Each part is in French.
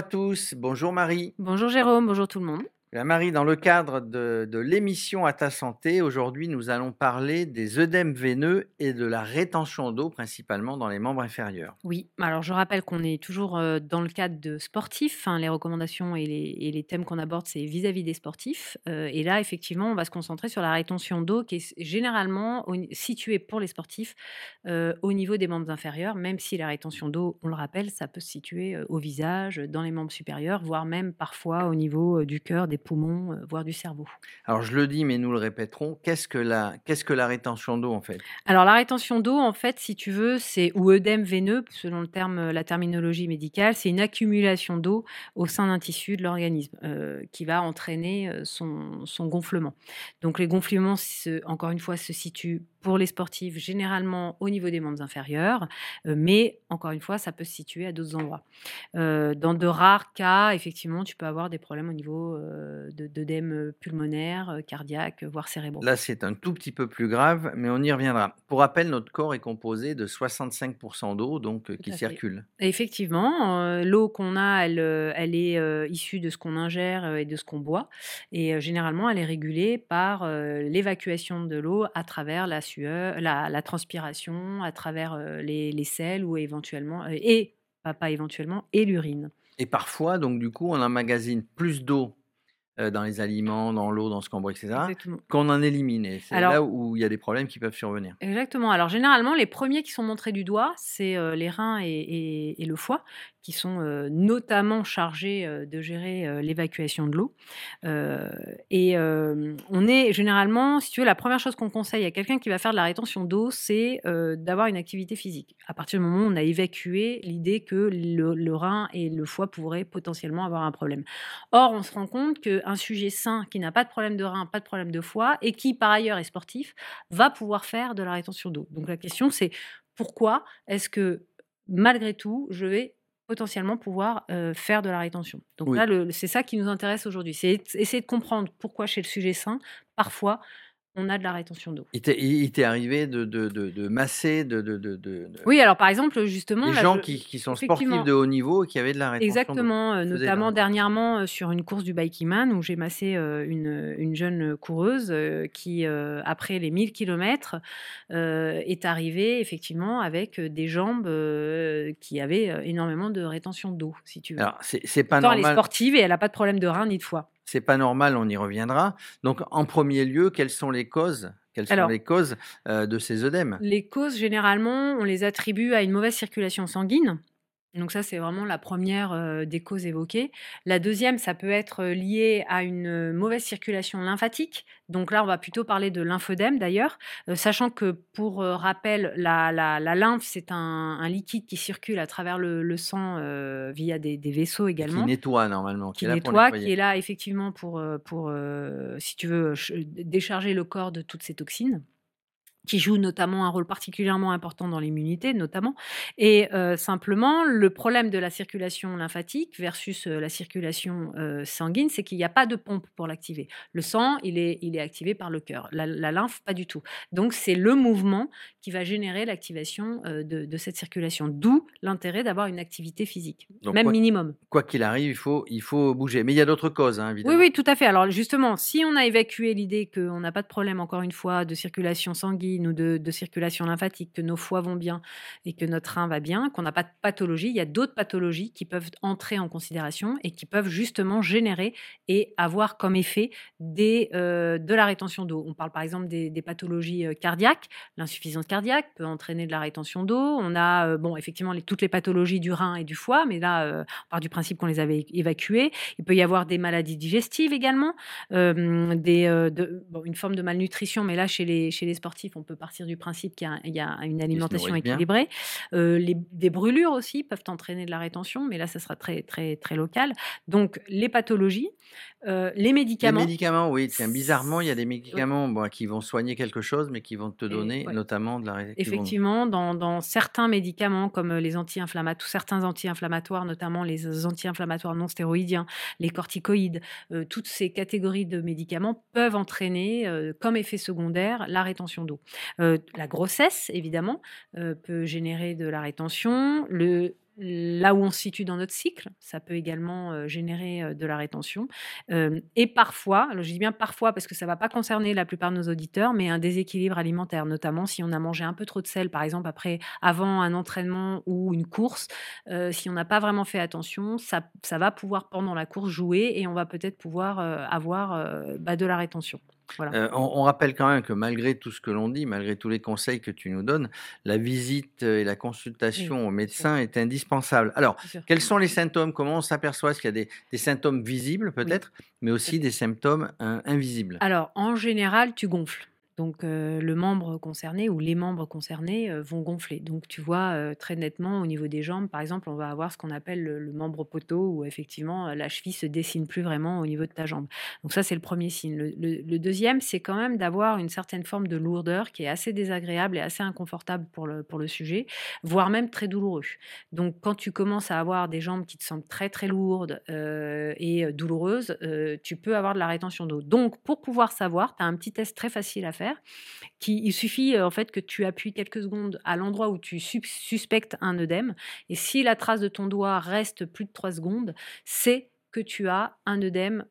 Bonjour à tous, bonjour Marie. Bonjour Jérôme, bonjour tout le monde. Marie, dans le cadre de, l'émission À ta santé, aujourd'hui nous allons parler des œdèmes veineux et de la rétention d'eau, principalement dans les membres inférieurs. Oui, alors je rappelle qu'on est toujours euh, dans le cadre de sportifs. hein, les recommandations et les, thèmes qu'on aborde, c'est vis-à-vis des sportifs. Euh, et là, effectivement, on va se concentrer sur la rétention d'eau qui est généralement située pour les sportifs euh, au niveau des membres inférieurs, même si la rétention d'eau, on le rappelle, ça peut se situer au visage, dans les membres supérieurs, voire même parfois au niveau du cœur, des poumons, euh, voire du cerveau. Alors je le dis, mais nous le répéterons, qu'est-ce que la, qu'est-ce que la rétention d'eau en fait? Alors la rétention d'eau, en fait, si tu veux, c'est ou œdème veineux, selon le terme, la terminologie médicale, c'est une accumulation d'eau au sein d'un tissu de l'organisme euh, qui va entraîner euh, son, son gonflement. Donc les gonflements, encore une fois, se situent pour les sportifs généralement au niveau des membres inférieurs, euh, mais encore une fois, ça peut se situer à d'autres endroits. Euh, dans de rares cas, effectivement, tu peux avoir des problèmes au niveau euh, de- d'œdème pulmonaire, euh, cardiaque, voire cérébraux. Là, c'est un tout petit peu plus grave, mais on y reviendra. Pour rappel, notre corps est composé de 65% d'eau, donc euh, qui circule. Effectivement, l'eau qu'on a, elle, elle est issue de ce qu'on ingère et de ce qu'on boit. Et généralement, elle est régulée par l'évacuation de l'eau à travers la sueur, la, la transpiration, à travers euh, les, les selles ou éventuellement, euh, et pas, pas éventuellement, et l'urine. Et parfois, donc du coup, on emmagasine plus d'eau euh, dans les aliments, dans l'eau, dans ce qu'on boit, etc., qu'on en élimine. Et c'est là où il y a des problèmes qui peuvent survenir. Exactement. Alors généralement, les premiers qui sont montrés du doigt, c'est les reins et, et- et le foie, qui sont notamment chargés de gérer l'évacuation de l'eau. Et on est généralement, si tu veux, la première chose qu'on conseille à quelqu'un qui va faire de la rétention d'eau, c'est d'avoir une activité physique. À partir du moment où on a évacué l'idée que le, le rein et le foie pourraient potentiellement avoir un problème. Or, on se rend compte qu'un sujet sain qui n'a pas de problème de rein, pas de problème de foie, et qui par ailleurs est sportif, va pouvoir faire de la rétention d'eau. Donc la question c'est pourquoi est-ce que malgré tout je vais potentiellement pouvoir euh, faire de la rétention. Donc Oui. là, c'est ça qui nous intéresse aujourd'hui, c'est essayer de comprendre pourquoi chez le sujet sain, parfois, on a de la rétention d'eau. Il t'est, arrivé de, de, de, de masser de, Oui, alors par exemple, justement, des là, gens je- qui, qui sont sportifs de haut niveau et qui avaient de la rétention d'eau. Exactement, euh, la notamment dernièrement euh, sur une course du Bikeman où j'ai massé euh, une, une jeune coureuse qui, après les 1000 km, est arrivée effectivement avec des jambes qui avaient énormément de rétention d'eau, si tu veux. Alors, c'est, pas Pourtant, elle est normal. sportive et elle n'a pas de problème de rein ni de foie. C'est pas normal, on y reviendra. Donc, en premier lieu, quelles sont les causes Quelles sont les causes euh, de ces œdèmes? Les causes, généralement, on les attribue à une mauvaise circulation sanguine. Donc ça, c'est vraiment la première euh, des causes évoquées. La deuxième, ça peut être lié à une mauvaise circulation lymphatique. Donc là, on va plutôt parler de lymphœdème d'ailleurs, euh, sachant que pour euh, rappel, la, la- la lymphe, c'est un, un liquide qui circule à travers le, le sang via des, des vaisseaux qui également nettoient normalement, qui est là pour nettoie, qui est là effectivement pour, pour si tu veux, ch- décharger le corps de toutes ces toxines qui joue notamment un rôle particulièrement important dans l'immunité, notamment. Et euh, simplement, le problème de la circulation lymphatique versus euh, la circulation euh, sanguine, c'est qu'il n'y a pas de pompe pour l'activer. Le sang, il est, il est activé par le cœur. La, la lymphe, pas du tout. Donc, c'est le mouvement qui va générer l'activation de, de cette circulation. D'où l'intérêt d'avoir une activité physique, Donc, même quoi- minimum. Quoi qu'il arrive, il faut, il faut bouger. Mais il y a d'autres causes, hein, Oui, évidemment. oui, tout à fait. Alors justement, si on a évacué l'idée qu'on n'a pas de problème, encore une fois, de circulation sanguine ou de, circulation lymphatique, que nos foies vont bien et que notre rein va bien, qu'on n'a pas de pathologie, il y a d'autres pathologies qui peuvent entrer en considération et qui peuvent justement générer et avoir comme effet des, euh, de la rétention d'eau. On parle par exemple des, pathologies euh, cardiaques. L'insuffisance cardiaque peut entraîner de la rétention d'eau. On a, euh, bon, effectivement, toutes les pathologies du rein et du foie, mais là, euh, on part du principe qu'on les avait évacuées. Il peut y avoir des maladies digestives également, des, une forme de malnutrition, mais là, chez les, chez les sportifs, on peut partir du principe qu'il y a, il y a une alimentation équilibrée. Euh, les, des brûlures aussi peuvent entraîner de la rétention, mais là, ça sera très, très, très local. Donc, les pathologies, euh, les Les médicaments. médicaments, oui. Tiens, bizarrement, il y a des médicaments bon, qui vont soigner quelque chose, mais qui vont te donner ouais. notamment de la ré- qui vont- Effectivement, dans, dans certains médicaments comme les anti-inflammatoires, certains anti-inflammatoires, notamment les anti-inflammatoires non stéroïdiens, les corticoïdes, euh, toutes ces catégories de médicaments peuvent entraîner euh, comme effet secondaire la rétention d'eau. La grossesse, évidemment, peut générer de la rétention. Là où on se situe dans notre cycle. Ça peut également générer de la rétention. et parfois, alors je dis bien parfois parce que ça ne va pas concerner la plupart de nos auditeurs, mais un déséquilibre alimentaire, notamment si on a mangé un peu trop de sel, par exemple, après, avant un entraînement ou une course. si on n'a pas vraiment fait attention, ça, ça, va pouvoir, pendant la course, jouer et on va peut-être pouvoir avoir bah, de la rétention. Euh, on, rappelle quand même que malgré tout ce que l'on dit, malgré tous les conseils que tu nous donnes, la visite et la consultation au médecin est indispensable. Alors, quels sont les symptômes? Comment on s'aperçoit? Est-ce qu'il y a des, symptômes visibles peut-être, mais aussi des symptômes invisibles. Alors, en général, tu gonfles. Donc le membre concerné ou les membres concernés vont gonfler. Donc tu vois très nettement au niveau des jambes, par exemple, on va avoir ce qu'on appelle le, membre poteau où effectivement la cheville se dessine plus vraiment au niveau de ta jambe. Donc ça c'est le premier signe. Le, deuxième c'est quand même d'avoir une certaine forme de lourdeur qui est assez désagréable et assez inconfortable pour le, pour le sujet, voire même très douloureux. Donc quand tu commences à avoir des jambes qui te semblent très très lourdes et douloureuses, tu peux avoir de la rétention d'eau. Donc pour pouvoir savoir, tu as un petit test très facile à faire il suffit en fait que tu appuies quelques secondes à l'endroit où tu suspectes un œdème. Et si la trace de ton doigt reste plus de 3 secondes, c'est que tu as un œdème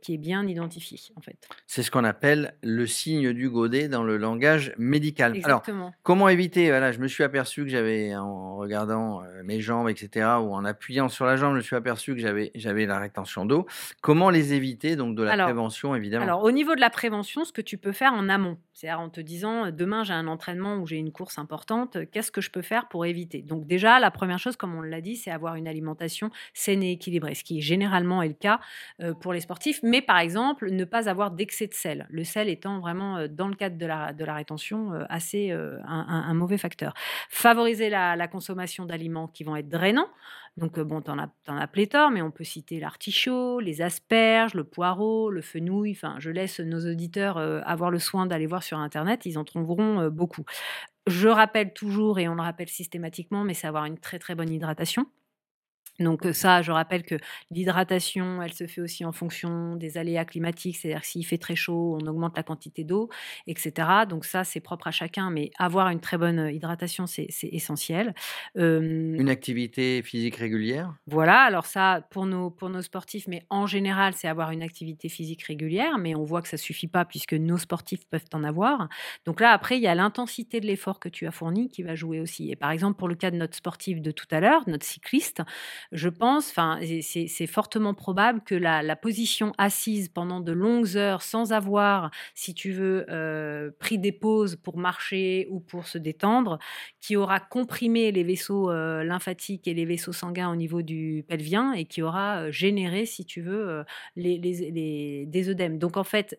qui est bien identifié, en fait. C'est ce qu'on appelle le signe du godet dans le langage médical. Alors, comment éviter? Voilà, je me suis aperçu que j'avais, en regardant mes jambes, etc., ou en appuyant sur la jambe, je me suis aperçu que j'avais, j'avais la rétention d'eau. Comment les éviter? Donc, de la prévention, évidemment. Alors, au niveau de la prévention, ce que tu peux faire en amont, c'est-à-dire en te disant, demain, j'ai un entraînement ou j'ai une course importante, qu'est-ce que je peux faire pour éviter? Donc, déjà, la première chose, comme on l'a dit, c'est avoir une alimentation saine et équilibrée, ce qui est généralement est le cas pour les sportifs, mais par exemple, ne pas avoir d'excès de sel. Le sel étant vraiment, dans le cadre de la, rétention, assez un, mauvais facteur. Favoriser la, consommation d'aliments qui vont être drainants. Donc, bon, tu en, as, en as pléthore, mais on peut citer l'artichaut, les asperges, le poireau, le fenouil. Enfin, je laisse nos auditeurs avoir le soin d'aller voir sur Internet, ils en trouveront beaucoup. Je rappelle toujours, et on le rappelle systématiquement, mais c'est avoir une très très bonne hydratation. Donc ça, je rappelle que l'hydratation, elle se fait aussi en fonction des aléas climatiques, c'est-à-dire s'il fait très chaud, on augmente la quantité d'eau, etc. Donc ça, c'est propre à chacun, mais avoir une très bonne hydratation, c'est essentiel. une activité physique régulière? Voilà, alors ça, pour nos, pour nos sportifs, mais en général, c'est avoir une activité physique régulière, mais on voit que ça suffit pas puisque nos sportifs peuvent en avoir. Donc là, après, il y a l'intensité de l'effort que tu as fourni qui va jouer aussi. Et par exemple, pour le cas de notre sportif de tout à l'heure, notre cycliste, je pense, enfin, c'est fortement probable que la, position assise pendant de longues heures sans avoir, si tu veux, euh, pris des pauses pour marcher ou pour se détendre, qui aura comprimé les vaisseaux euh, lymphatiques et les vaisseaux sanguins au niveau du pelvien et qui aura euh, généré, si tu veux, des œdèmes. Donc en fait,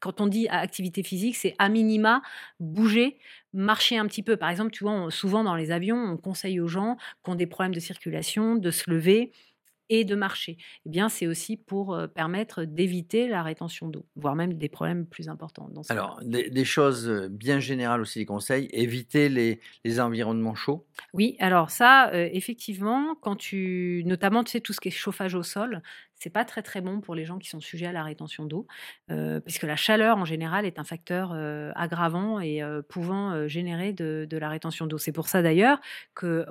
quand on dit activité physique, c'est à minima bouger, marcher un petit peu. Par exemple, tu vois, souvent dans les avions, on conseille aux gens qui ont des problèmes de circulation de se lever et de marcher. Eh bien, c'est aussi pour permettre d'éviter la rétention d'eau, voire même des problèmes plus importants. Dans Alors, des, choses bien générales aussi, des conseils, éviter les, les environnements chauds. Oui, alors ça, effectivement, quand tu, notamment, tu sais, tout ce qui est chauffage au sol, c'est pas très très bon pour les gens qui sont sujets à la rétention d'eau, puisque la chaleur en général est un facteur aggravant et pouvant générer de, la rétention d'eau. C'est pour ça d'ailleurs qu'on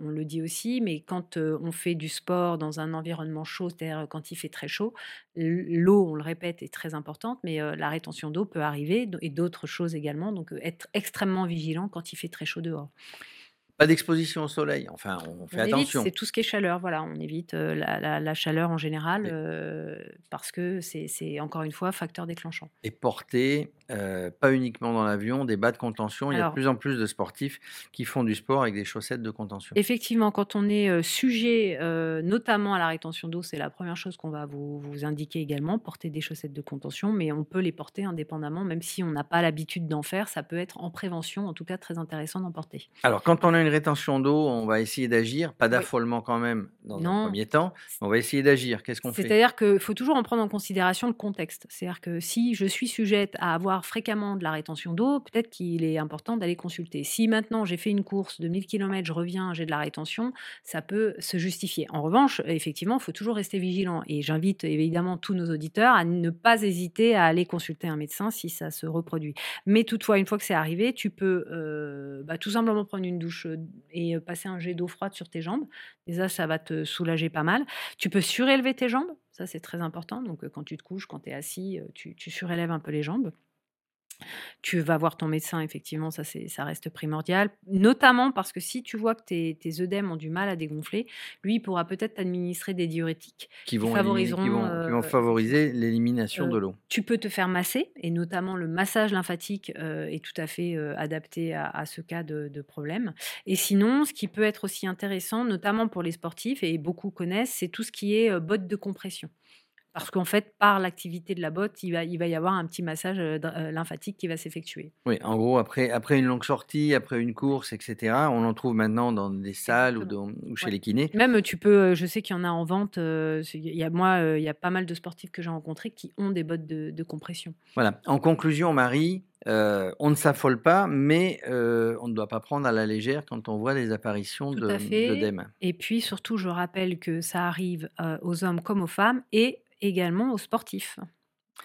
on, le dit aussi, mais quand on fait du sport dans un environnement chaud, c'est-à-dire quand il fait très chaud, l'eau, on le répète, est très importante, mais la rétention d'eau peut arriver et d'autres choses également. Donc être extrêmement vigilant quand il fait très chaud dehors. Pas d'exposition au soleil, enfin, on fait attention. C'est tout ce qui est chaleur, voilà, on évite la, chaleur en général parce que c'est encore une fois facteur déclenchant. Et porter, pas uniquement dans l'avion, des bas de contention. Il y a de plus en plus de sportifs qui font du sport avec des chaussettes de contention. Effectivement, quand on est sujet notamment à la rétention d'eau, c'est la première chose qu'on va vous, vous, indiquer également, porter des chaussettes de contention, mais on peut les porter indépendamment, même si on n'a pas l'habitude d'en faire, ça peut être en prévention, en tout cas très intéressant d'en porter. Alors, quand on a une rétention d'eau, on va essayer d'agir, pas d'affolement quand même dans un premier temps, on va essayer d'agir. Qu'est-ce qu'on fait? C'est-à-dire qu'il faut toujours en prendre en considération le contexte. C'est-à-dire que si je suis sujette à avoir avoir fréquemment de la rétention d'eau, peut-être qu'il est important d'aller consulter. Si maintenant j'ai fait une course de 1000 km, je reviens, j'ai de la rétention, ça peut se justifier. En revanche, effectivement, il faut toujours rester vigilant. Et j'invite évidemment tous nos auditeurs à ne pas hésiter à aller consulter un médecin si ça se reproduit. Mais toutefois, une fois que c'est arrivé, tu peux euh, bah, tout simplement prendre une douche euh, et passer un jet d'eau froide sur tes jambes. Déjà, ça va te soulager pas mal. Tu peux surélever tes jambes, ça c'est très important. Donc quand tu te couches, quand tu es assis, tu, tu surélèves un peu les jambes. Tu vas voir ton médecin, effectivement, ça, ça reste primordial. Notamment parce que si tu vois que tes, tes œdèmes ont du mal à dégonfler, lui, il pourra peut-être t'administrer des diurétiques qui vont, qui vont, euh, favoriser l'élimination de euh, l'eau. Tu peux te faire masser, et notamment le massage lymphatique euh, est tout à fait adapté à, ce cas de, de, problème. Et sinon, ce qui peut être aussi intéressant, notamment pour les sportifs, et beaucoup connaissent, c'est tout ce qui est botte de compression. Parce qu'en fait, par l'activité de la botte, il va, il va y avoir un petit massage lymphatique qui va s'effectuer. Oui, en gros, après, après une longue sortie, après une course, etc., on en trouve maintenant dans des salles ou, chez les kinés. Même, tu peux, je sais qu'il y en a en vente. il y a, moi, il y a pas mal de sportifs que j'ai rencontrés qui ont des bottes de, compression. Voilà. En conclusion, Marie, on ne s'affole pas, mais on ne doit pas prendre à la légère quand on voit des apparitions. De, et puis surtout, je rappelle que ça arrive aux hommes comme aux femmes et également aux sportifs.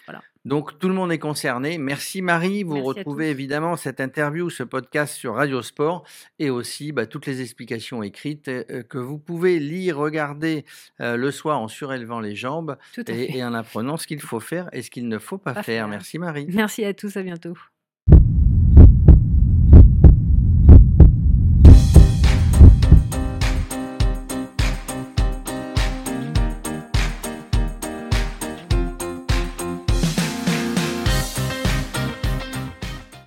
Voilà. Donc tout le monde est concerné. Merci Marie. Vous retrouvez évidemment cette interview, ce podcast sur Radio Sport et aussi bah, toutes les explications écrites euh, que vous pouvez lire, regarder euh, le soir en surélevant les jambes et, en apprenant ce qu'il faut faire et ce qu'il ne faut pas, faire. Merci Marie. Merci à tous. À bientôt.